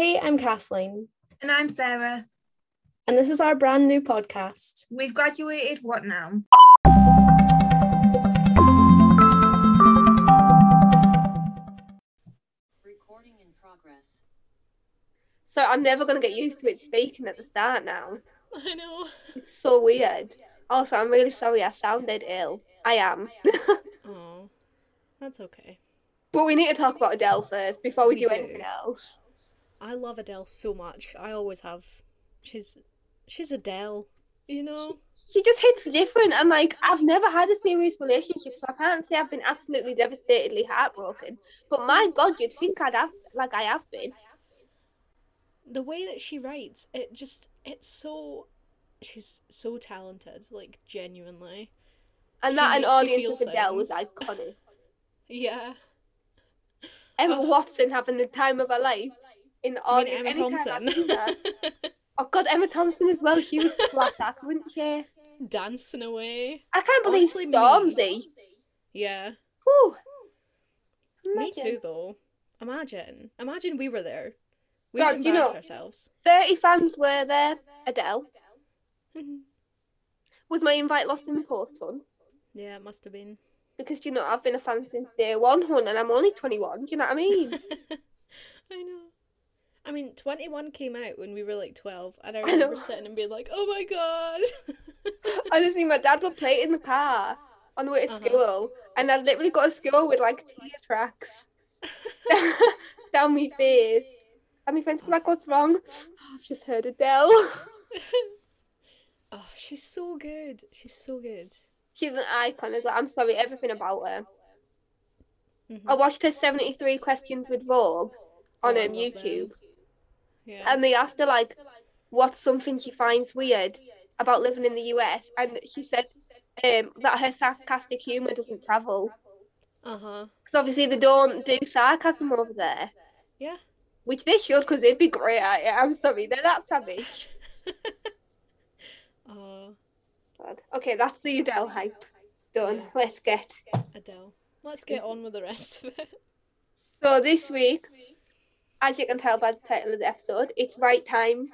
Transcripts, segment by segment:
Hey, I'm Kathleen, And I'm Sarah. and this is our brand new podcast. We've graduated what now? Recording in progress. So I'm never gonna get used to it speaking at the start now. I know. It's so weird. Also, I'm really sorry I sounded ill. I am. Oh, that's okay. but we need to talk about Adele first before we, We do, do. anything else. I love Adele so much. I always have. She's she's Adele, you know. She just hits different, and like I've never had a serious relationship, so I can't say I've been absolutely devastatedly heartbroken. But my God, you'd think I'd have like I have been. The way that she writes, it just it's so. She's so talented, like genuinely. And She that an audience of Adele was iconic. Yeah. Emma Oh. Watson having the time of her life in the Do you mean audience. Emma Thompson? Oh God, Emma Thompson as well. She was class act, wasn't she? Dancing away. I can't believe Honestly, me. Stormzy. Yeah. Whew. Me too, though. Imagine. Imagine we were there. We God, would you know- ourselves. 30 fans were there. Adele. Was my invite lost in the post, one? yeah, it must have been. Because, you know, I've been a fan since day one, hun, and I'm only 21. Do you know what I mean? I know. I mean, 21 came out when we were like 12, and I I remember know. sitting and being like, oh my god! Honestly, my dad would play it in the car on the way to Uh-huh. school, and I'd literally got to school with like tear tracks down my face. And my friends were like, What's wrong? "Oh, I've just heard Adele. oh, she's so good. She's so good. She's an icon as well. I'm sorry, everything about her. Mhm. I watched her 73 questions with Vogue on Oh, I um, love them. Yeah. and they asked her like, "What's something she finds weird about living in the US?" And she said um, that her sarcastic humor doesn't travel Uh huh. because obviously they don't do sarcasm over there, Yeah. which they should because they'd be great at it. I'm sorry, they're that savage. Oh, God. Okay, that's the Adele hype. Done. Yeah. Let's get. Adele. Let's get on with the rest of it. So this week, as you can tell by the title of the episode, it's right time.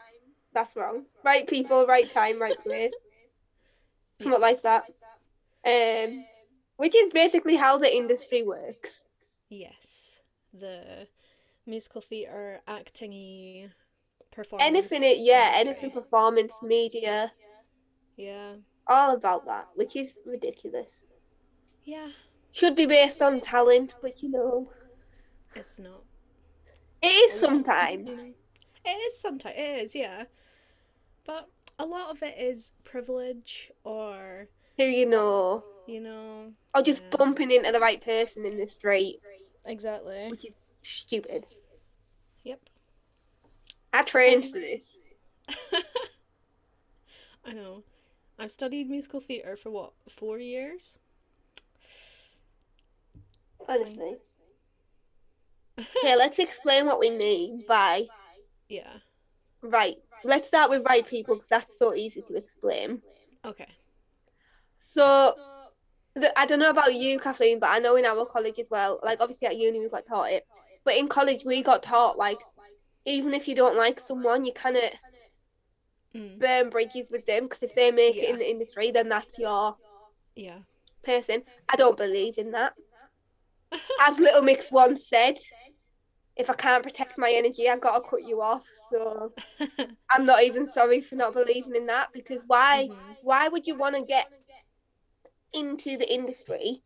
That's wrong. Right people, right time, right place. Something like that. Um, which is basically how the industry works. Yes. The musical theatre, acting performance. Anything, it, yeah, anything performance, media, Yeah. all about that, which is ridiculous. Yeah. Should be based on talent, but you know, It's not. It is sometimes. It is sometimes. It is, yeah. But a lot of it is privilege or, Who you know, you know. or just yeah. bumping into the right person in the street, Exactly. which is stupid. Yep. I trained for this. I know. I've studied musical theatre for what, four years? Honestly. Okay, let's explain what we mean by Yeah. right. Let's start with right people because that's so easy to explain. Okay. So, the, I don't know about you, Kathleen, but I know in our college as well. Like, obviously at uni we got taught it, but in college we got taught like, even if you don't like someone, you kind of Mm. burn bridges with them because if they make it in the industry, then that's your Yeah. person. I don't believe in that. As Little Mix once said, if I can't protect my energy, I've got to cut you off. So I'm not even sorry for not believing in that because why? Mhm. Why would you want to get into the industry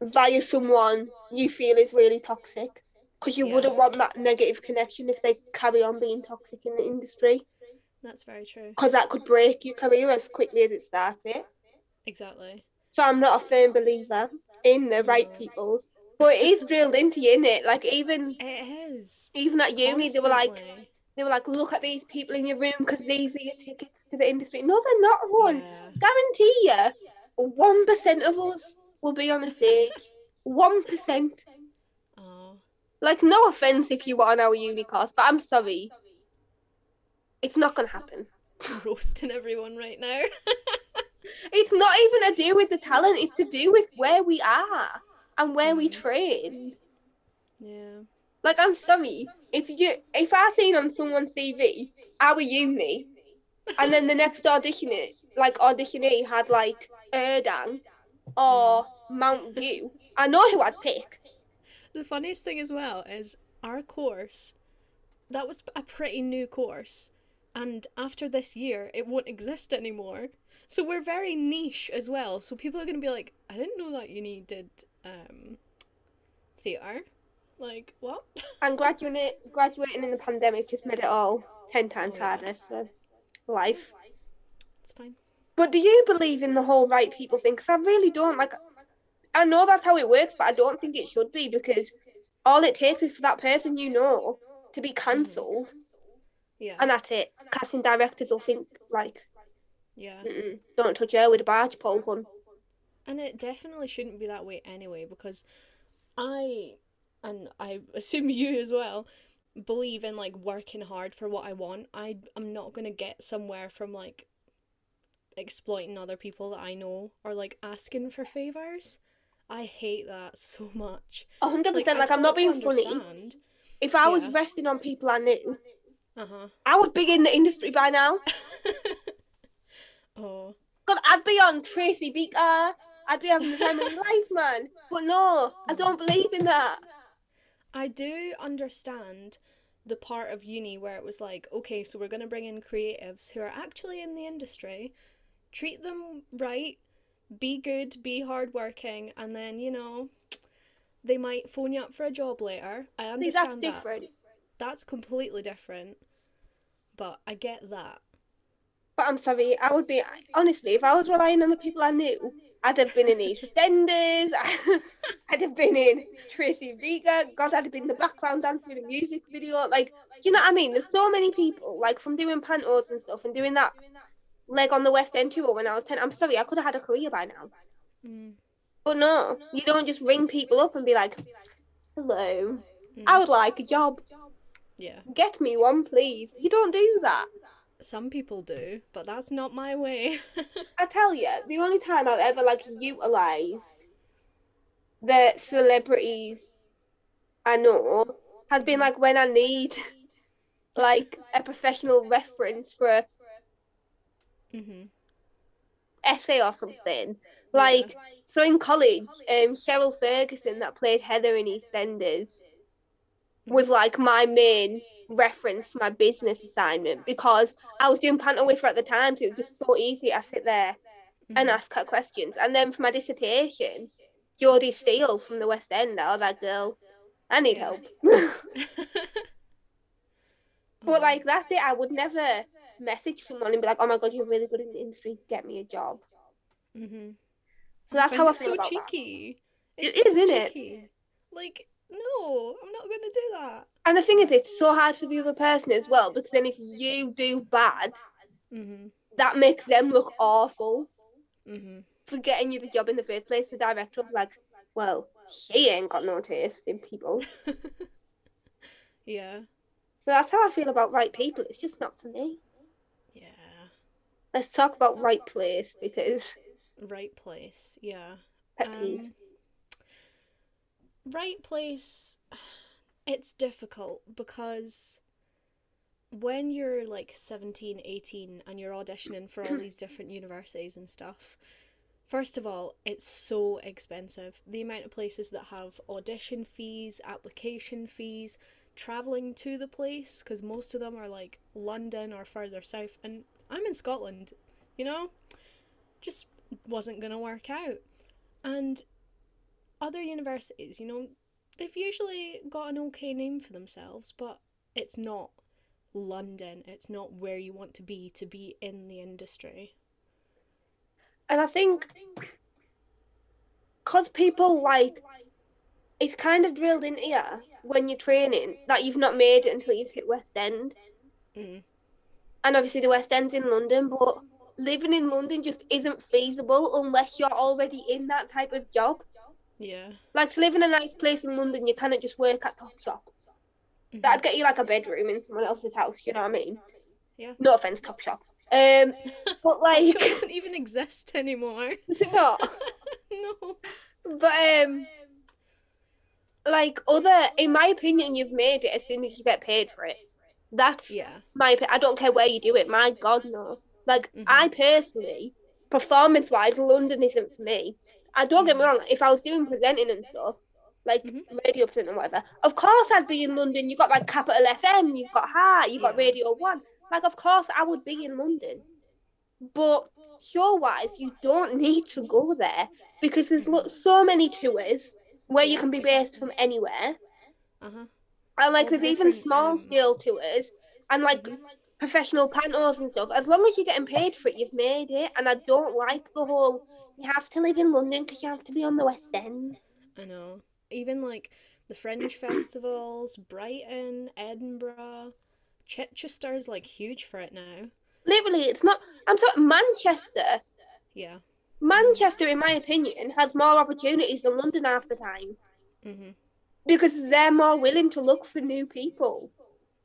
via someone you feel is really toxic? Because you Yeah. wouldn't want that negative connection if they carry on being toxic in the industry. That's very true. Because that could break your career as quickly as it started. Exactly. So I'm not a firm believer in the right people. But it is drilled into you, innit? Like even It is. even at uni, they were like they were like, look at these people in your room because these are your tickets to the industry. No, they're not. One Yeah. guarantee you, one percent of us will be on the stage. One percent. Oh. Like no offense if you were on our uni course, but I'm sorry, it's not gonna happen. roasting everyone right now. It's not even to do with the talent. It's to do with where we are and where we Mhm. train. yeah. Like I'm sorry, if you if I seen on someone's CV our uni, and me, and then the next audition it like auditionee had like Urdang or Mountview, I know who I'd pick. The funniest thing as well is our course, that was a pretty new course, and after this year, it won't exist anymore. So we're very niche as well. So people are going to be like, I didn't know that uni did um, theatre. Like, what? And graduating graduating in the pandemic just made it all ten times Oh, harder for life. It's fine. But do you believe in the whole right people thing? Because I really don't. Like, I know that's how it works, but I don't think it should be because all it takes is for that person you know to be cancelled, Yeah. and that's it. Casting directors will think like, yeah. "Don't touch her with a barge pole, hun." And it definitely shouldn't be that way anyway, because I, and I assume you as well, believe in like working hard for what I want. I I'm not gonna get somewhere from like exploiting other people that I know or like asking for favors. I hate that so much. A hundred Like, percent. I Like, I'm not being funny. understand. If I was resting on people I knew, Uh huh. I would be in the industry by now. oh. God, I'd be on Tracy Beaker. I'd be having the time of my life, man. But no, I don't believe in that. I do understand the part of uni where it was like, okay, so we're going to bring in creatives who are actually in the industry, treat them right, be good, be hardworking, and then, you know, they might phone you up for a job later. I See, understand that's that. different. That's completely different. But I get that. But I'm sorry, I would be honestly, if I was relying on the people I knew, I'd have been in EastEnders, I'd have been in Tracy Beaker, God, I'd have been the background dancer in a music video. Like, do you know what I mean? There's so many people, like from doing pantos and stuff and doing that leg on the West End tour when I was 10. I'm sorry, I could have had a career by now. Mm. But no, you don't just ring people up and be like, hello, Mm. I would like a job. Yeah. Get me one, please. You don't do that. Some people do, but that's not my way. I tell you, the only time I've ever like utilized the celebrities I know has been like when I need like a professional reference for a mhm. essay or something. Like so in college, um Cheryl Fergison that played Heather in EastEnders was like my main reference for my business assignment because I was doing her at the time, so it was just so easy. I sit there and Mhm. ask her questions. And then for my dissertation, Jodie Steele from the West End, oh that girl, I need help. But like that's it. I would never message someone and be like, "Oh my god, you're really good in the industry. Get me a job." Mm-hmm. So that's how I it feel so about that. cheeky. It It's is, so isn't it? cheeky. Like, no, I'm not gonna do that. And the thing is, it's so hard for the other person as well because then if you do bad, Mhm. that makes them look awful Mhm. for getting you the job in the first place. The director will like, "Well, she ain't got no taste in people." So yeah. that's how I feel about right people. It's just not for me. Yeah. Let's talk about right place because Right place. Yeah. pet peeve. Um, right place. It's difficult because when you're like 17, 18 and you're auditioning for all these different universities and stuff, first of all, it's so expensive. The amount of places that have audition fees, application fees, traveling to the place, because most of them are like London or further south. And I'm in Scotland, you know? Just wasn't going to work out. And other universities, you know, they've usually got an okay name for themselves, but it's not London. It's not where you want to be to be in the industry. And I think because people like it's kind of drilled in here when you're training that you've not made it until you've hit West End. Mm. And obviously the West End's in London, but living in London just isn't feasible unless you're already in that type of job. Yeah. Like to live in a nice place in London, you cannot just work at Topshop. Mhm. That'd get you like a bedroom in someone else's house. You know what I mean? Yeah. No offense, Topshop. Um, but like, Topshop doesn't even exist anymore. is it not? no. But um, like other in my opinion you've made it as soon as you get paid for it that's Yeah. my i don't care where you do it my god no like Mhm. i personally performance wise london isn't for me i don't get me Mhm. wrong if i was doing presenting and stuff like Mhm. radio presenting or whatever of course i'd be in london you've got like capital fm you've got heart you've got radio one like of course i would be in london but show wise you don't need to go there because there's so many tours where you can be based from anywhere Uh huh. and like there's even small um, scale tours and like Mhm. professional pantos and stuff. As long as you're getting paid for it, you've made it. And I don't like the whole you have to live in London because you have to be on the West End. I know. Even like the Fringe festivals, Brighton, Edinburgh, Chichester's like huge for it now. Literally, it's not. I'm talking Manchester. Yeah. Manchester, in my opinion, has more opportunities than London half the time Mhm. because they're more willing to look for new people.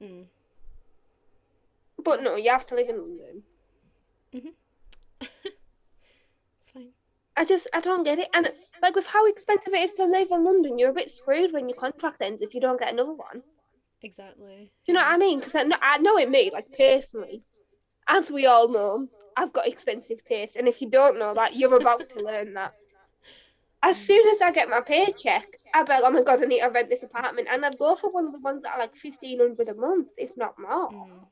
Mm. But no, you have to live in London. Fine. I just I don't get it. And like with how expensive it is to live in London, you're a bit screwed when your contract ends if you don't get another one. Exactly. Do you know what I mean? Because I know, I know it me, like personally, as we all know, I've got expensive taste, and if you don't know that, you're about to learn that. As soon as I get my paycheck, I bet, oh my god, I need to rent this apartment, and I'd go for one of the ones that are like fifteen hundred a month, if not more, Mm.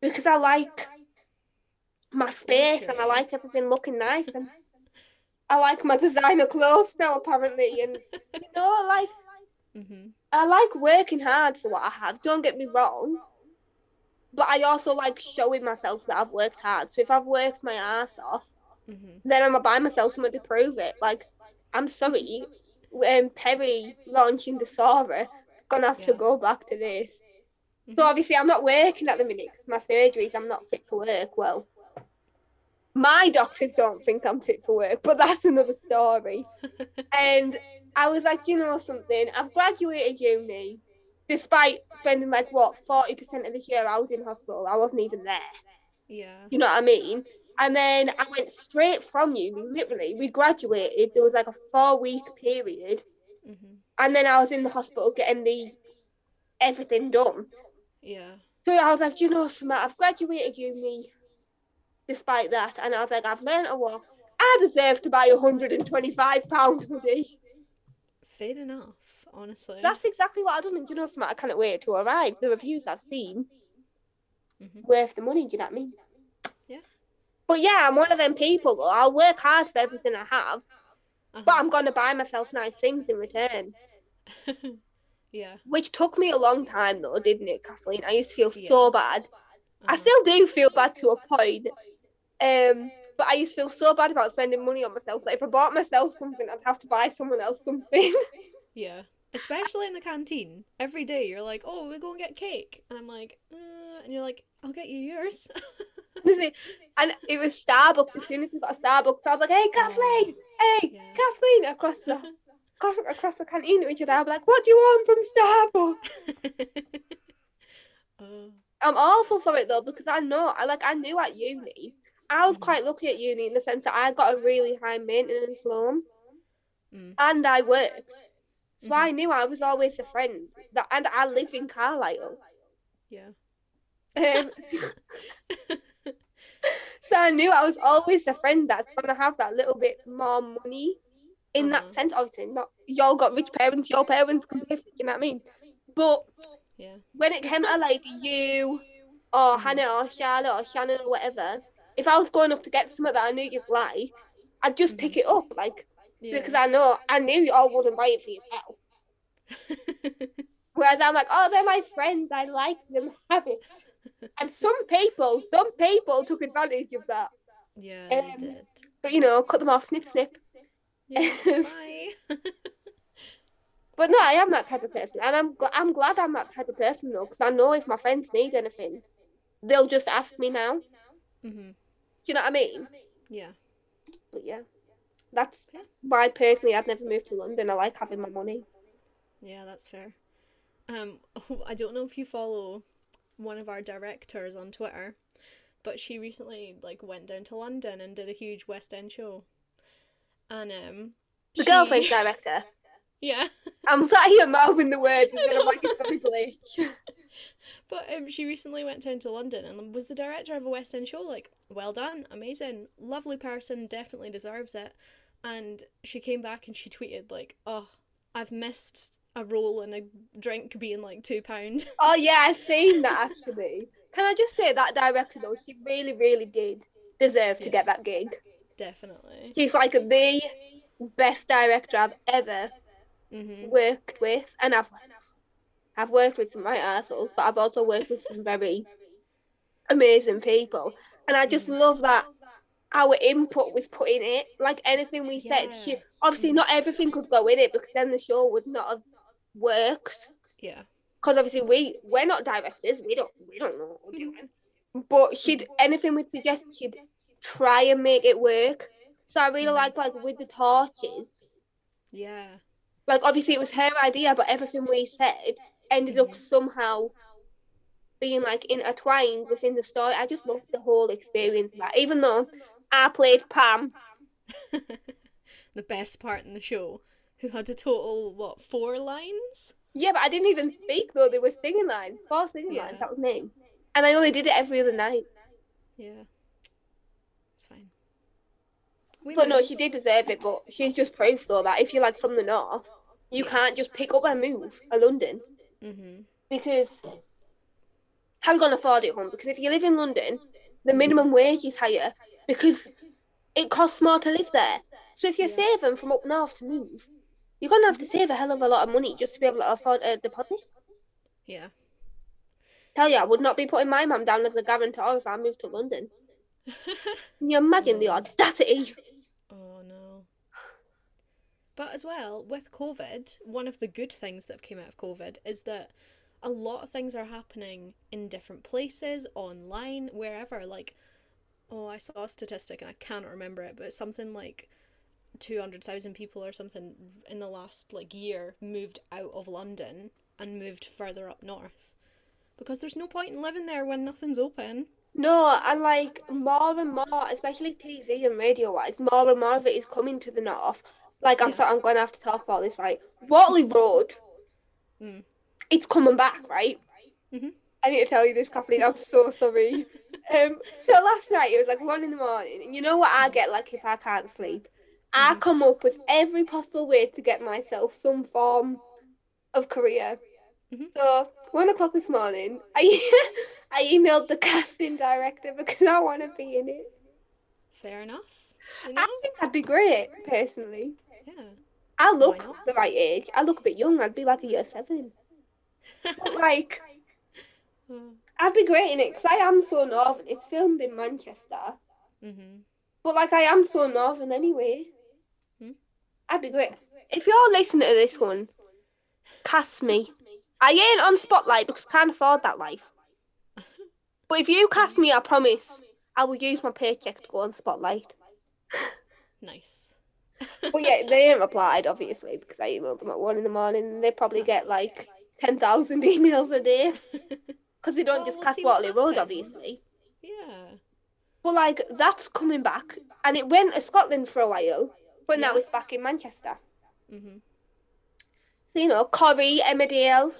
because I like my space and I like everything looking nice, and I like my designer clothes now apparently, and you know, like Mhm. I like working hard for what I have. Don't get me wrong. But I also like showing myself that I've worked hard. So if I've worked my ass off, Mhm. then I'm gonna buy myself something to prove it. Like, I'm sorry, um, Perrie launching Disora, gonna have to go back to this. Mhm. So obviously I'm not working at the minute because my surgeries. I'm not fit for work. Well, my doctors don't think I'm fit for work, but that's another story. And I was like, you know something, I've graduated uni, despite spending like what forty percent of the year I was in hospital. I wasn't even there. yeah. You know what I mean? And then I went straight from uni. Literally, we graduated. There was like a four week period, Mhm. and then I was in the hospital getting the everything done. Yeah. So I was like, you know, something, I've graduated uni despite that. And I was like, I've learned a walk. I deserve to buy a £125 hoodie. Fair enough. Honestly. That's exactly what I've done. And do you know, something, I can't wait to arrive. The reviews I've seen, Mhm. worth the money, do you know what I mean? Yeah. But yeah, I'm one of them people. I'll work hard for everything I have, but Uh-huh. I'm going to buy myself nice things in return. yeah. Which took me a long time, though, didn't it, Kathleen? I used to feel so bad. I uh-huh. still do feel bad to a point. Um, but I used to feel so bad about spending money on myself. Like if I bought myself something, I'd have to buy someone else something. Yeah. Especially in the canteen. Every day you're like, oh, we're going to get cake. And I'm like, uh, and you're like, I'll get you yours. and it was Starbucks. As soon as we got a Starbucks, I was like, "Hey, Kathleen! Hey, Yeah. Kathleen!" Across the across, across the canteen to each other. I'm like, "What do you want from Starbucks?" oh. I'm awful for it though because I know I like I knew at uni. I was Mhm. quite lucky at uni in the sense that I got a really high maintenance loan Mm. and I worked. So Mhm. I knew I was always a friend. That and I live in Carlisle. Yeah. Um, so I knew I was always a friend that's gonna have that little bit more money. In Uh-huh. that sense, obviously, not y'all got rich parents, your parents can pay for you know what I mean? But Yeah. when it came to like you or Mhm. Hannah or Charlotte or Shannon or whatever, if I was going up to get something that I knew you'd like, I'd just pick it up, like Yeah. because I know I knew y'all wouldn't buy it for yourself. Whereas I'm like, oh, they're my friends. I like them. Have it. And some people, some people took advantage of that. yeah, Um, they did. But you know, cut them off, snip, snip. Yeah. Bye. But no, I am that type of person, and I'm gl- I'm glad I'm that type of person though, because I know if my friends need anything, they'll just ask me now. Do hmm you know what I mean? Yeah. But yeah, that's Yeah. why personally I've never moved to London. I like having my money. Yeah, that's fair. Um, I don't know if you follow one of our directors on Twitter, but she recently like went down to London and did a huge West End show. And um, The she- girlfriend director. Yeah. I'm sat here mouthing the word and then I'm like, it's got a glitch. But um, she recently went down to London and was the director of a West End show. Like, well done, amazing, lovely person, definitely deserves it. And she came back and she tweeted like, "Oh, I've missed a roll and a drink being like two pound." Oh yeah, I've seen that actually. Can I just say that director though, she really, really did deserve to get that gig. definitely. She's like the best director I've ever Mhm. worked with, and I've I've worked with some right assholes, but I've also worked with some very amazing people, and I just Mhm. love that our input was put in it. Like anything we said, she obviously not everything could go in it because then the show would not have worked. Yeah. Because obviously we we're not directors, we don't we don't know what we're doing. But she'd anything we'd suggest, she'd try and make it work. So I really Mhm. like like with the torches Yeah. like obviously it was her idea, but everything we said ended up somehow being like intertwined within the story. I just loved the whole experience that. Even though I played Pam, the best part in the show, who had a total what four lines? yeah, but I didn't even speak though. They were singing lines, four singing Yeah. lines. That was me, and I only did it every other night. Yeah. It's fine. We But no, she did deserve it. But she's just proof though that if you're like from the north, you Yeah. can't just pick up and move a London Mhm. because how are you gonna afford it, home? Because if you live in London, Mm-hmm. the minimum wage is higher because it costs more to live there. So if you're Yeah. saving from up north to move, you're gonna have to save a hell of a lot of money just to be able to afford a deposit. Yeah. Tell you, I would not be putting my mum down as a guarantor if I moved to London. Can you imagine the audacity? But as well, with COVID, one of the good things that have came out of COVID is that a lot of things are happening in different places, online, wherever. Like, oh, I saw a statistic and I can't remember it, but something like 200,000 people or something in the last like year moved out of London and moved further up north. Because there's no point in living there when nothing's open. No, and like more and more, especially TV and radio wise, more and more of it is coming to the north. Like I'm sorry, I'm going to have to talk about this, right? Waterloo Road, Mm. it's coming back, right? Mhm. I need to tell you this, Kathleen. I'm so sorry. um, so last night it was like one in the morning, and you know what I get like if I can't sleep? I Mhm. come up with every possible way to get myself some form of career. Mhm. So one o'clock this morning, I I emailed the casting director because I want to be in it. Fair enough. You know? I think that'd be great, personally. Yeah. I look the right age. I look a bit young. I'd be like a year seven. But like, Oh. I'd be great in it because I am so northern. It's filmed in Manchester, Mm-hmm. but like I am so northern anyway. Hmm. I'd be great. If you're listening to this one, cast me. I ain't on Spotlight because I can't afford that life. But if you cast me, I promise I will use my paycheck to go on Spotlight. Nice. But yeah, they ain't replied obviously because I emailed them at one in the morning and they probably That's get like ten thousand emails a day because they don't Well, just we'll cast Waterloo Road, obviously. yeah. But like that's coming back, and it went to Scotland for a while, but now it's back in Manchester. Mm-hmm. So you know, Corrie, Emmerdale,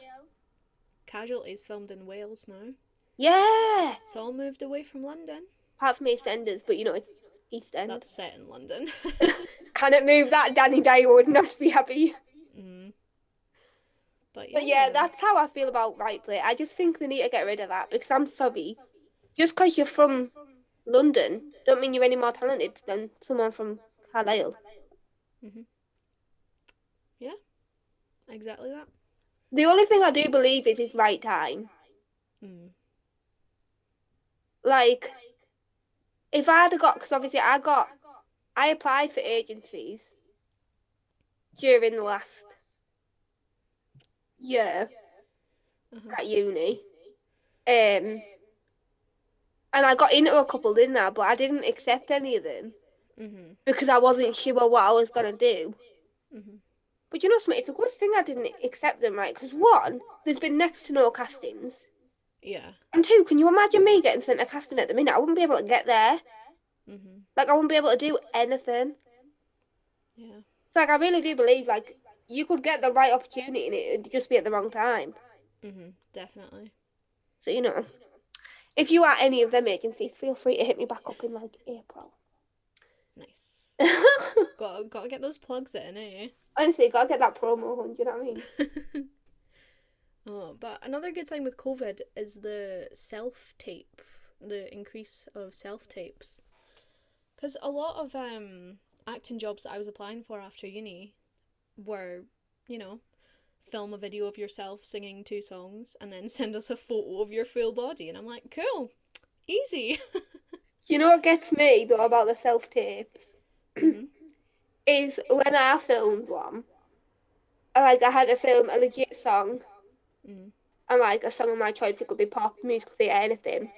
Casualties filmed in Wales now. yeah. It's all moved away from London. Apart from EastEnders, but you know it's East End. That's set in London. Can it move that? Danny Dyer would not be happy. mm. But yeah. But yeah, that's how I feel about right play. I just think they need to get rid of that because I'm sorry, just because you're from London, don't mean you're any more talented than someone from Carlisle. Yeah, exactly that. The only thing I do believe is his right time. Mm. Like, if I'd have got, because obviously I got, I applied for agencies during the last year Uh-huh. at uni. Um, and I got into a couple, didn't I? But I didn't accept any of them Mm-hmm. because I wasn't sure what I was gonna do. Mm-hmm. But you know something? It's a good thing I didn't accept them, right? Because one, there's been next to no castings, Yeah. and two, can you imagine me getting sent a casting at the minute? I wouldn't be able to get there. Mm-hmm. Like I wouldn't be able to do anything. Yeah. It's like I really do believe like you could get the right opportunity and it would just be at the wrong time. hmm Definitely. So you know, if you are any of them agencies, feel free to hit me back up in like April. Nice. got got to get those plugs in, eh? Honestly, gotta get that promo on. Do you know what I mean? oh, but another good thing with COVID is the self tape, the increase of self tapes. Because a lot of um acting jobs that I was applying for after uni were, you know, film a video of yourself singing two songs and then send us a photo of your full body. And I'm like, cool, easy. You know what gets me though about the self tapes Mhm. is when I filmed one. Like I had to film a legit song Mm. and like a song of my choice. It could be pop, musical theatre, anything.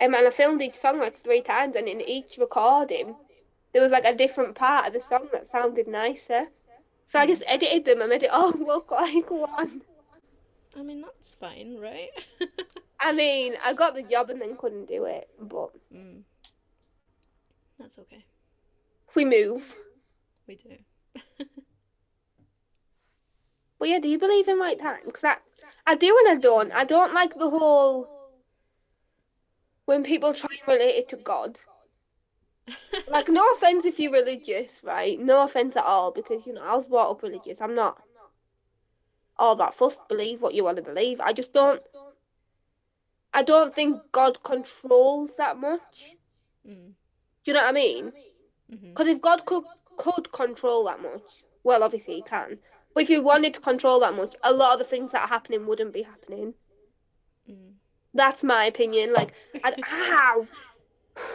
Um, and I filmed each song like three times, and in each recording, there was like a different part of the song that sounded nicer. So I just edited them and made it all look like one. I mean, that's fine, right? I mean, I got the job and then couldn't do it, but mm. That's okay. we move. We do. But yeah, do you believe in right time? Because I, I do and I don't. I don't like the whole when people try and relate it to God. Like, no offense if you're religious, right? No offense at all, because you know I was brought up religious. I'm not all that fussed. Believe what you want to believe. I just don't. I don't think God controls that much. Mm. Do you know what I mean? Because if God could could control that much, well, obviously he can. But if you wanted to control that much, a lot of the things that are happening wouldn't be happening. Mm. That's my opinion. Like, I'd, ow!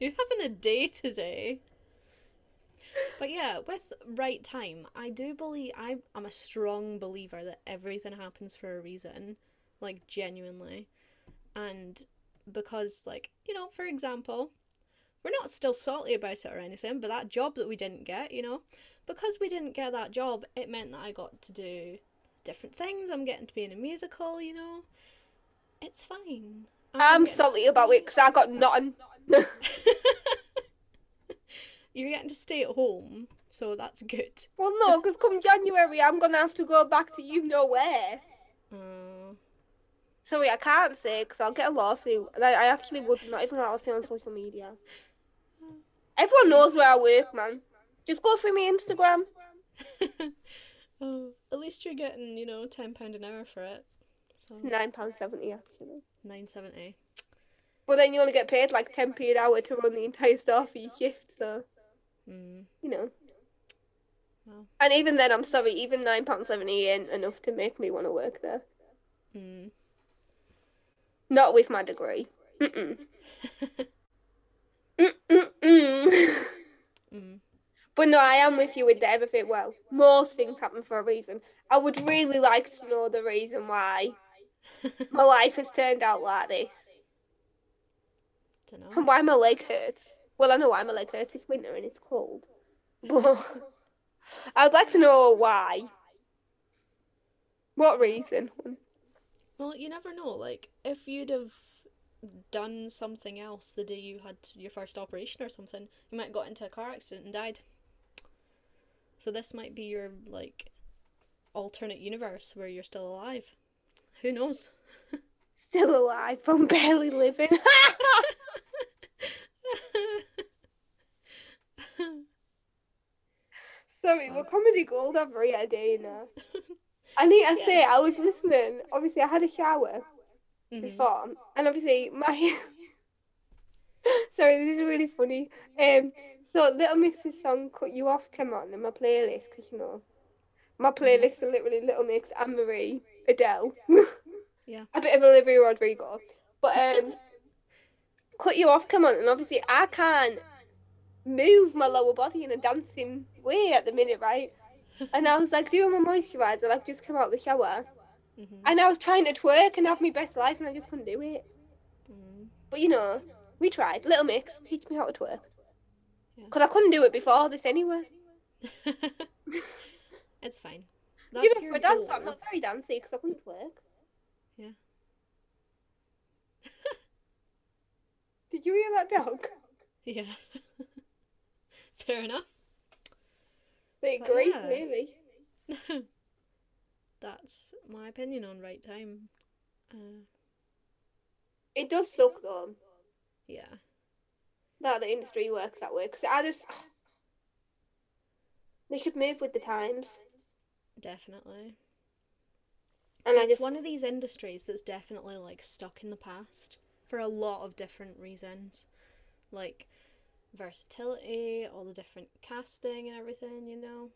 You're having a day today. But yeah, with right time, I do believe I I'm a strong believer that everything happens for a reason, like genuinely. And because like, you know, for example, we're not still salty about it or anything, but that job that we didn't get, you know, because we didn't get that job, it meant that I got to do different things. I'm getting to be in a musical, you know. It's fine. I'm getting salty about it because I got nothing. You're getting to stay at home, so that's good. well, no, because come January, I'm going to have to go back to you know where. Uh, Sorry, I can't say because I'll get a lawsuit. And I, I actually would not even allowed to say on social media. Everyone knows where I work, man. Just go through my Instagram. oh, at least you're getting, you know, ten pound an hour for it. So £9.70 actually. nine seventy. But then you only get paid like 10p an hour to run the entire store for your shift, so, Mm, you know. Wow. And even then, I'm sorry, even £9.70 ain't enough to make me want to work there. mm. Not with my degree. Mm-mm. Mm-mm-mm. mm. But no, I am with you with the everything. Well, most things happen for a reason. I would really like to know the reason why my life has turned out like this Dunno. and why my leg hurts. Well, I know why my leg hurts. It's winter and it's cold. But I would like to know why. What reason? Well, you never know. Like, if you'd have done something else the day you had your first operation or something, you might have got into a car accident and died. So this might be your like alternate universe where you're still alive. Who knows? Still alive, but I'm barely living. Sorry, we're comedy gold over here, Dana. I need to say, I was listening. Obviously, I had a shower Mhm. before, and obviously, my. Sorry, this is really funny. Um, so Little Mix's song "Cut You Off" came on in my playlist because you know, my playlist are literally Little Mix, Anne Marie, Adele. Yeah. A bit of Olivia Rodrigo, but um, "Cut You Off" come on, and obviously, I can't move my lower body in a dancing way at the minute, right? And I was like doing my moisturizer, like just come out the shower, Mhm. and I was trying to twerk and have my best life, and I just couldn't do it. Mm. But you know, we tried. Little Mix, teach me how to twerk. Because I couldn't do it before this anyway. it's fine. you That's know, your dancer, goal. I'm not very dancey because I couldn't work. Yeah. Did you hear that dog? Yeah. Fair enough. They agree, yeah. That's my opinion on right time. Uh, It does suck though yeah. That the industry works that way. Because I just. They should move with the times. Definitely. And I it's just. one of these industries that's definitely like stuck in the past for a lot of different reasons. Like versatility, all the different casting and everything, you know.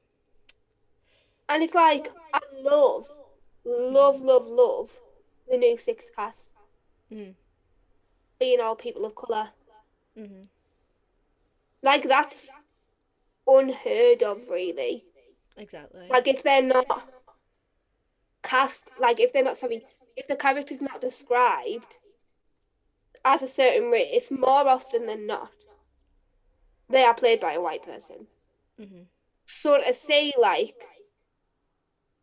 And it's like, I love, love, love, love the new Six cast Mm. being all people of colour. Mhm. Like, that's unheard of, really. Exactly. Like, if they're not cast, like, if they're not, sorry, if the character's not described as a certain race, more often than not, they are played by a white person. Mhm. So to say, like,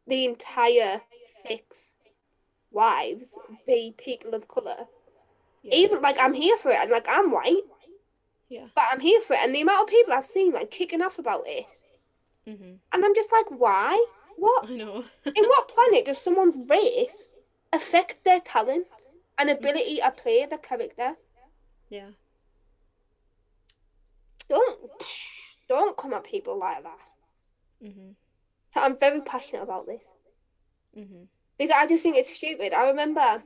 the entire six wives be people of colour, Yeah. even, like, I'm here for it, and, like, I'm white, Yeah. but I'm here for it, and the amount of people I've seen, like, kicking off about it, Mhm. and I'm just like, why? What? I know. In what planet does someone's race affect their talent and ability to play the character? yeah. Don't don't come at people like that. Mm-hmm. So I'm very passionate about this Mhm. because I just think it's stupid. I remember,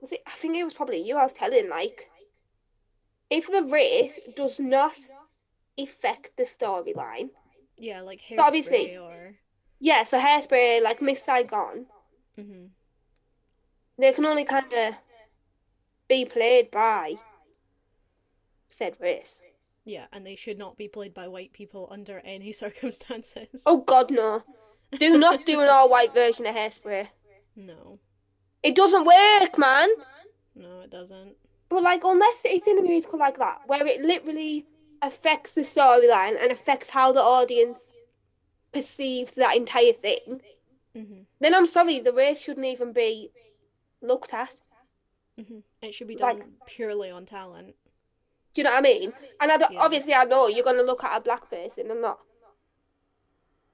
was it? I think it was probably you. I was telling like, if the race does not affect the storyline, Yeah, like hairspray But obviously- or yeah. So hairspray, like Miss Saigon, Mhm. they can only kind of be played by said race. Yeah, and they should not be played by white people under any circumstances. Oh God, no! Do not do an all-white version of Hairspray. No. It doesn't work, man. No, it doesn't. But like, unless it's in a musical like that, where it literally affects the storyline and affects how the audience perceives that entire thing, Mhm. then I'm sorry, the race shouldn't even be looked at. Mhm. It should be Like- done purely on talent. Do you know what I mean? And I Yeah. obviously, I know you're gonna look at a black person and not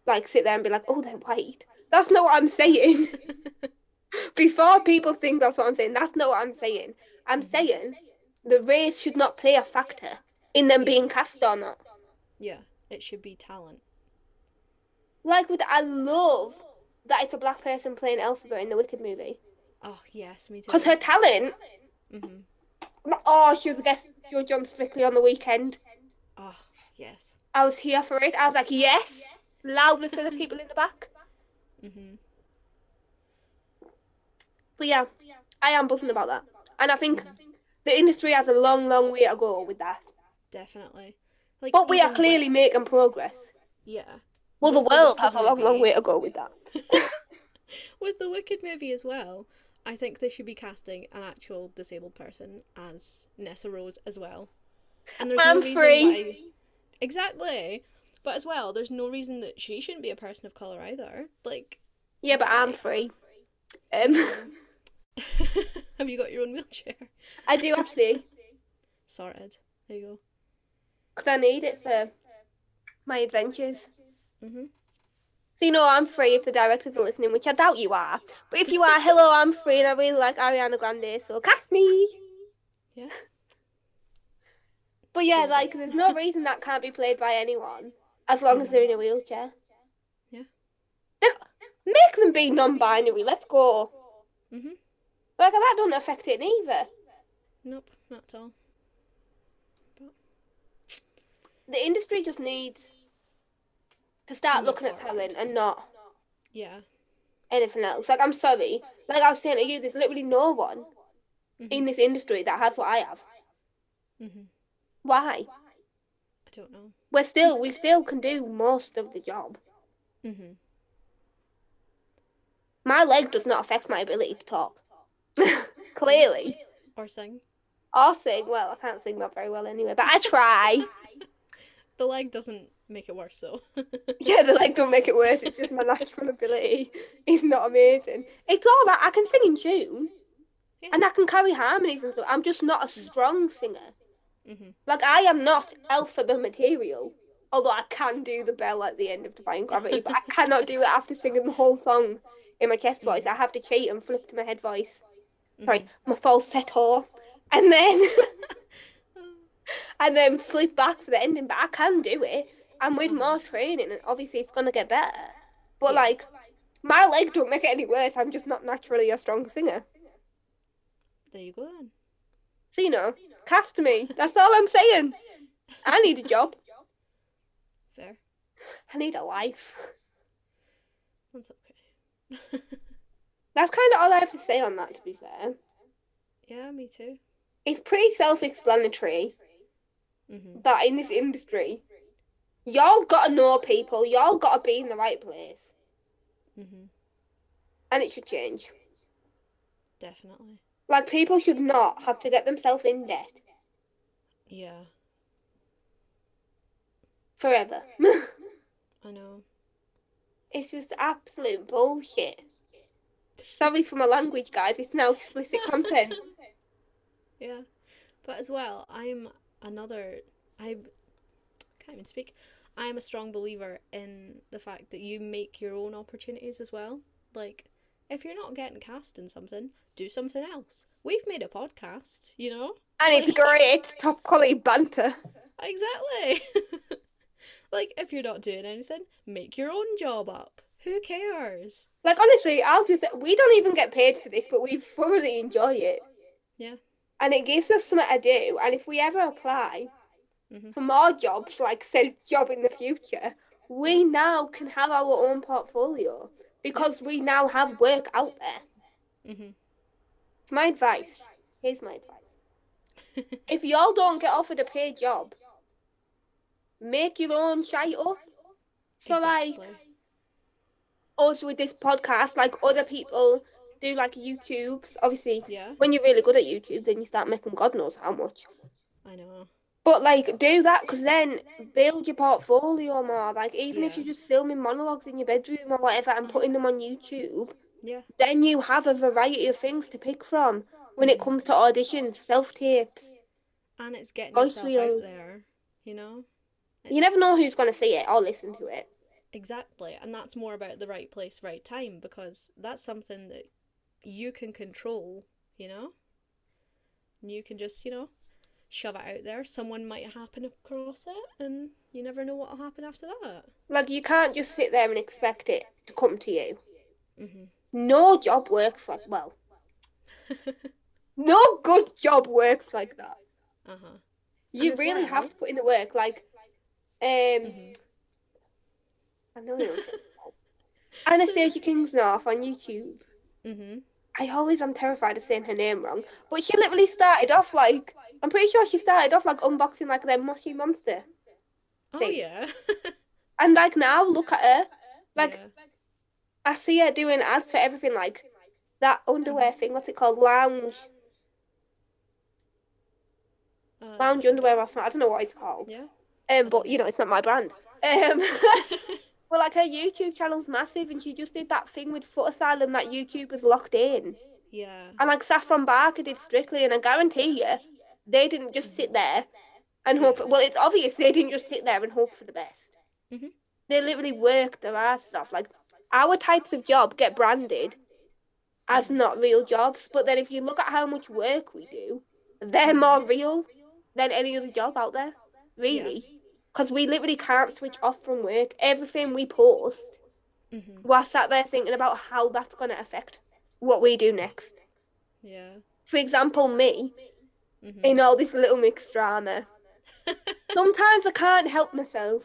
like sit there and be like, "Oh, they're white." That's not what I'm saying. Before people think that's what I'm saying, that's not what I'm saying. I'm saying the race should not play a factor in them Yeah. being cast or not. yeah, it should be talent. Like with, I love that it's a black person playing Elphaba in the Wicked movie Oh yes, me too. because her talent. Mhm. Oh, she was a guest judge on Strictly on the weekend. Oh yes. I was here for it. I was like, yes, loudly for the people in the back. Mhm. But yeah, I am buzzing about that. And I think the industry has a long, long way to go with that. Definitely. Like. But we are clearly with- making progress. Yeah. Well, the With the world Wicked has a long, long way to go with that. With the Wicked movie as well, I think they should be casting an actual disabled person as Nessarose as well. And there's I'm no reason free. why. Exactly. But as well, there's no reason that she shouldn't be a person of color either. Like, Yeah, but I'm free. Um, have you got your own wheelchair? I do actually, Sorted. There you go. because I need it for my adventures. Mhm. So you know I'm free if the directors are listening, which I doubt you are. But if you are, hello, I'm free and I really like Ariana Grande, so cast me. Yeah. But yeah, it. like there's no reason that can't be played by anyone as long as they're in a wheelchair. Yeah. Make them be non-binary. Let's go. Mhm. Like that doesn't affect it either. Nope, not at all. But... The industry just needs to start move looking at talent and not Yeah. anything else. Like I'm sorry, like I was saying to you, there's literally no one Mhm. in this industry that has what I have. Mhm. Why? I don't know. We're still we still can do most of the job. Mhm. My leg does not affect my ability to talk. Clearly. Or sing. Or sing. Well, I can't sing that very well anyway, but I try. The leg doesn't make it worse though. yeah, the leg don't make it worse. It's just my natural ability is not amazing. It's all right. I can sing in tune. Yeah. And I can carry harmonies and stuff. I'm just not a strong singer. Mhm. Like I am not Elphaba material. Although I can do the bell at the end of Defying Gravity, but I cannot do it after singing the whole song in my chest voice. I have to cheat and flip to my head voice. Sorry, mm-hmm. my falsetto, and then and then flip back for the ending. But I can do it, and with mm-hmm. more training, and obviously it's gonna get better. But Yeah. like, my leg don't make it any worse. I'm just not naturally a strong singer. There you go then. So you know, cast me. That's all I'm saying. I need a job. Fair. I need a life. That's okay. That's kind of all I have to say on that. To be fair, yeah, me too. it's pretty self-explanatory Mhm. that in this industry, y'all gotta know people. Y'all gotta be in the right place, Mm-hmm. and it should change. Definitely. Like people should not have to get themselves in debt Yeah. forever. I know. it's just absolute bullshit. Sorry for my language, guys. It's now explicit content. Yeah. But as well, I'm another I can't even speak. I am a strong believer in the fact that you make your own opportunities as well. Like if you're not getting cast in something, do something else. We've made a podcast, you know? And it's great. It's top quality banter. Exactly. like if you're not doing anything, make your own job up. Who cares? Like honestly, I'll just we don't even get paid for this, but we thoroughly enjoy it. Yeah. And it gives us something to do. And if we ever apply Mhm. for more jobs, like said job in the future, we now can have our own portfolio because we now have work out there. Mhm. My advice. Here's my advice. If y'all don't get offered a paid job, make your own shite up. So like Us with this podcast, like other people do like YouTubes. Obviously, Yeah, when you're really good at YouTube, then you start making God knows how much. I know. But like, do that because then build your portfolio more. Like, even if you're just filming monologues in your bedroom or whatever and putting them on YouTube, Yeah. then you have a variety of things to pick from when it comes to auditions, self tapes. And it's getting yourself out there, you know? You never know who's going to see it or listen to it. Exactly. And that's more about the right place, right time, because that's something that you can control, you know? And you can just, you know, shove it out there. Someone might happen across it, and you never know what'll happen after that. Like, you can't just sit there and expect it to come to you. hmm No job works like, well, no good job works like that. uh huh. You really have to put in the work. Like, um, Mhm. I know you. Anastasia Kingsnorth on YouTube. hmm I always am terrified of saying her name wrong, but she literally started off like I'm pretty sure she started off like unboxing like their mushy monster, Oh, yeah. and like now look at her. Like yeah. I see her doing ads for everything, like that underwear thing. What's it called? Lounge, Uh, lounge underwear or something. I don't know what it's called. yeah. Um, but you know it's not my brand. Um, but like her YouTube channel's massive, and she just did that thing with Footasylum that YouTube was locked in. yeah. And like Saffron Barker did Strictly, and I guarantee you, they didn't just sit there and hope. Well, it's obvious they didn't just sit there and hope for the best. Mhm. They literally worked their asses off. Like our types of job get branded as not real jobs, but then if you look at how much work we do, they're more real than any other job out there. Really, because we literally can't switch off from work. Everything we post, hmm we're sat there thinking about how that's going to affect what we do next. Yeah. For example, me hmm in all this Little Mix drama. Sometimes I can't help myself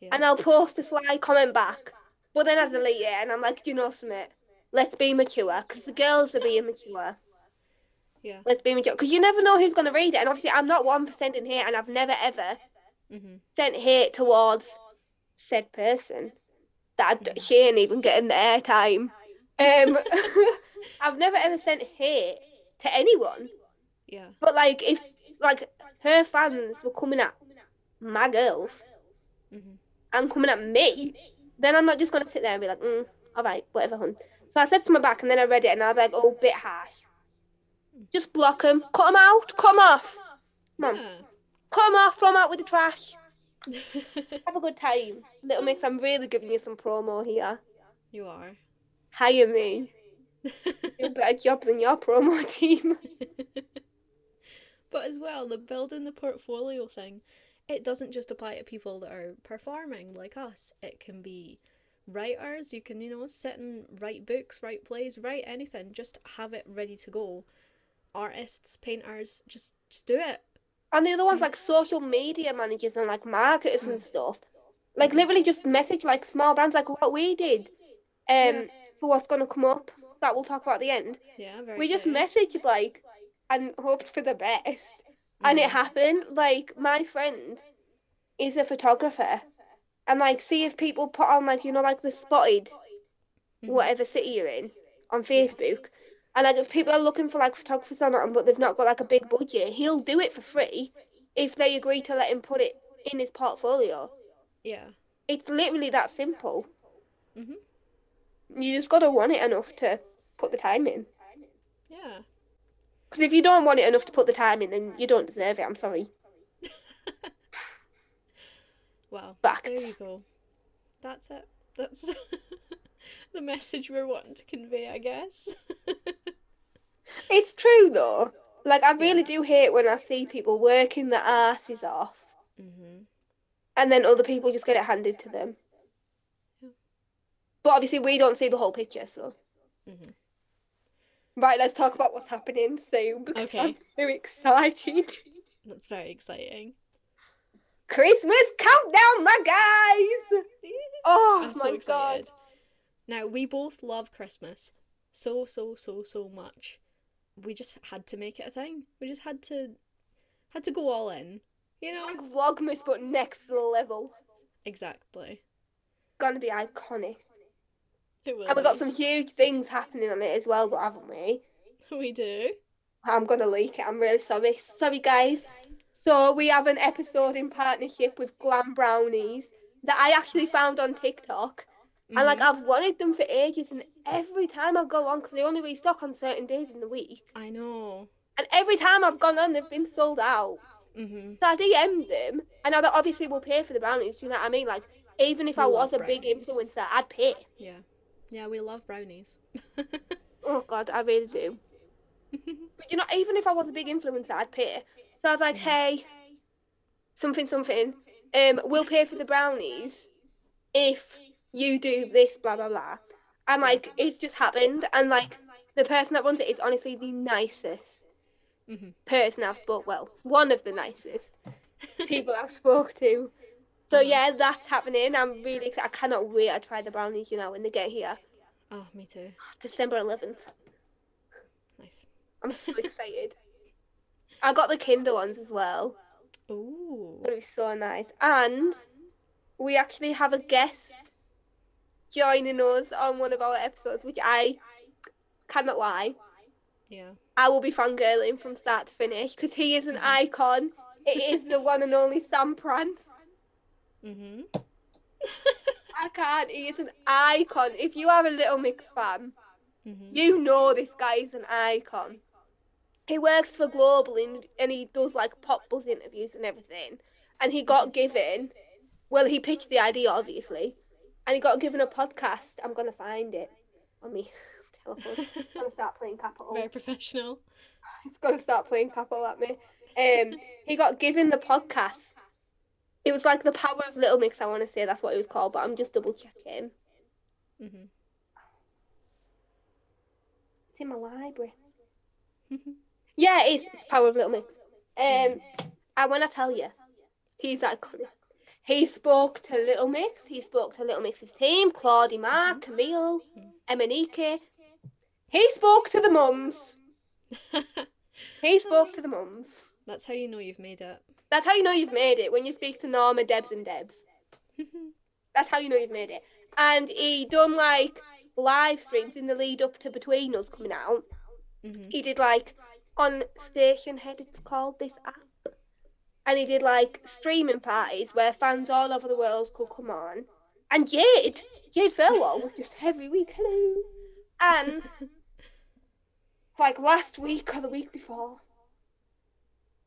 yeah. and I'll post a sly comment back, but then I delete it and I'm like, you know, something, let's be mature because the girls are being mature. Yeah. Let's be mature because you never know who's going to read it. And obviously, I'm not 1% in here and I've never ever hmm sent hate towards said person that Mhm. she ain't even getting the airtime. Um, I've never ever sent hate to anyone. Yeah. But like if like her fans were coming at my girls mm-hmm. and coming at me, then I'm not just gonna sit there and be like, mm, all right, whatever, hun. So I said to my back, and then I read it, and I was like, oh, bit harsh. Just block them, cut them out, come off. Yeah. Them off, throw them out with the trash. Have a good time. Little Mix, I'm really giving you some promo here. you are. Hire me. Do a better job than your promo team. but as well, the building the portfolio thing, it doesn't just apply to people that are performing like us. It can be writers. You can, you know, sit and write books, write plays, write anything. Just have it ready to go. Artists, painters, just just do it. And the other ones like social media managers and like marketers and stuff. Like literally just message like small brands like what we did. Um Yeah. for what's gonna come up that we'll talk about at the end. Yeah, very. we just messaged like and hoped for the best. And it happened. Like my friend is a photographer. And like see if people put on like, you know, like the spotted Mhm. whatever city you're in on Facebook. And like if people are looking for like photographers or it but they've not got like a big budget, he'll do it for free if they agree to let him put it in his portfolio. Yeah. It's literally that simple. Mm-hmm. You just gotta want it enough to put the time in. Yeah. Because if you don't want it enough to put the time in, then you don't deserve it. I'm sorry. Well, Facts. there you go. That's it. That's the message we're wanting to convey, I guess. It's true though. Like I really do hate when I see people working their asses off, mhm. and then other people just get it handed to them. Yeah. But obviously, we don't see the whole picture, so. Mhm. Right, let's talk about what's happening soon because Okay. I'm too excited. That's very exciting. Christmas countdown, my guys! Oh I'm my so excited. god. Now, we both love Christmas so, so, so, so much. We just had to make it a thing. We just had to had to go all in. You know? Like Vlogmas, but next level. Exactly. Gonna be iconic. It will And we got some huge things happening on it as well, though, haven't we? We do. I'm gonna leak it. I'm really sorry. Sorry, guys. So we have an episode in partnership with Glam Brownies that I actually found on TikTok, and like Mhm. I've wanted them for ages. And every time I go on, because they only restock on certain days in the week, I know. and every time I've gone on, they've been sold out. Mhm. So I DM'd them, and now they obviously will pay for the brownies. Do you know what I mean? Like even if We I was a big influencer, I'd pay. Yeah. Yeah, we love brownies. Oh God, I really do. But you know, even if I was a big influencer, I'd pay. So I was like, hey, something, something. Um, we'll pay for the brownies if you do this, blah blah blah. And like, it's just happened, and like, the person that runs it is honestly the nicest Mhm. person I've spoke. Well, one of the nicest people I've spoke to. So Uh-huh. yeah, that's happening. I'm really, I cannot wait I try the brownies. You know, when they get here, Oh, me too. December 11th. Nice. I'm so excited. I got the Kinder ones as well. Ooh. It'll be so nice. And we actually have a guest joining us on one of our episodes, which I cannot lie. Yeah. I will be fangirling from start to finish because he is an Mhm. icon. It is the one and only Sam Prance. Mhm. I can't. He is an icon. If you are a Little Mix fan, Mhm. you know this guy is an icon. He works for Global and, and he does like PopBuzz interviews and everything. And he got given, well, he pitched the idea obviously, and he got given a podcast. I'm gonna find it on me telephone. It's gonna start playing Capital. Very professional. It's gonna start playing Capital at me. Um, he got given the podcast. It was like the power of Little Mix. I want to say that's what it was called, but I'm just double checking. Mm-hmm. It's in my library. Yeah, it is. It's Power of Little Mix. Um, and when I tell you, he's iconic. He spoke to Little Mix. He spoke to Little Mix's team, Claudie Mark, Camille, Emanike. He spoke to the mums. He spoke to the mums. That's how you know you've made it. That's how you know you've made it when you speak to Norma, Debs, and Debs. That's how you know you've made it. And he done like live streams in the lead up to Between Us coming out. Mhm. he did like on Stationhead, it's called this app, and he did like streaming parties where fans all over the world could come on. And Jade, Jade Thirlwall was just every week, hello. And like last week or the week before,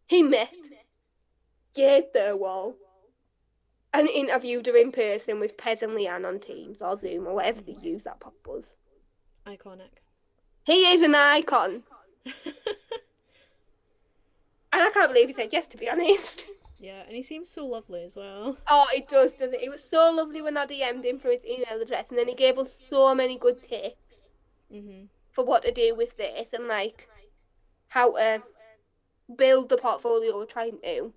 he met Jade Thirlwall and interviewed her in person with Pez and Leigh-Anne on Teams or Zoom or whatever they use that pop was. Iconic. He is an icon. And I can't believe he said yes, to be honest. yeah, and he seems so lovely as well. Oh, it does, doesn't it? It was so lovely when I DM'd him for his email address, and then he gave us so many good tips Mhm. for what to do with this and like how to build the portfolio we're trying to.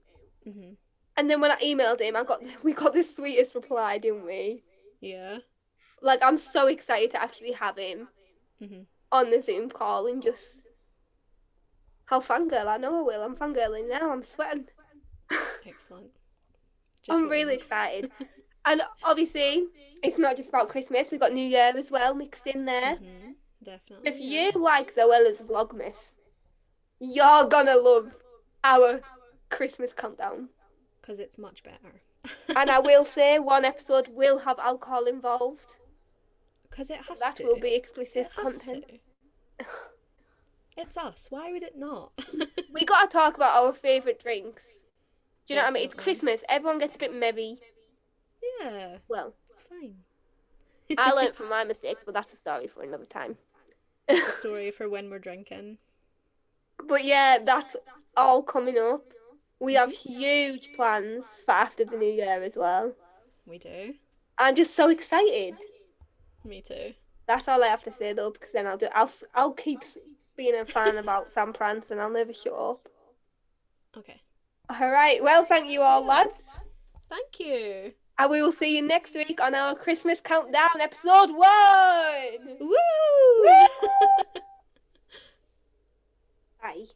Mhm. And then when I emailed him, I got we got the sweetest reply, didn't we? Yeah. Like I'm so excited to actually have him Mhm. on the Zoom call and just I'll fangirl. I know I will. I'm fangirling now. I'm sweating. Excellent. Just I'm really excited. and obviously, it's not just about Christmas. We've got New Year as well mixed in there. Mhm. Definitely. If you like Zoella's Vlogmas, you're gonna love our Christmas countdown. Because it's much better. and I will say one episode will have alcohol involved. Because it has That to. That will be explicit content. It's us. Why would it not? We gotta talk about our favourite drinks. Do you know what I mean? It's Christmas. Everyone gets a bit merry. yeah, Well, it's fine. I learnt from my mistakes, but that's a story for another time. It's a story for when we're drinking. But yeah, that's all coming up. We have mm-hmm. huge plans for after the new year as well. We do. I'm just so excited. Me too. That's all I have to say though, because then I'll do. I'll I'll keep being a fan about Sam Prance, and I'll never shut up. Okay. All right. Well, thank you all, lads. Thank you. And we will see you next week on our Christmas countdown, episode one. Woo! Bye.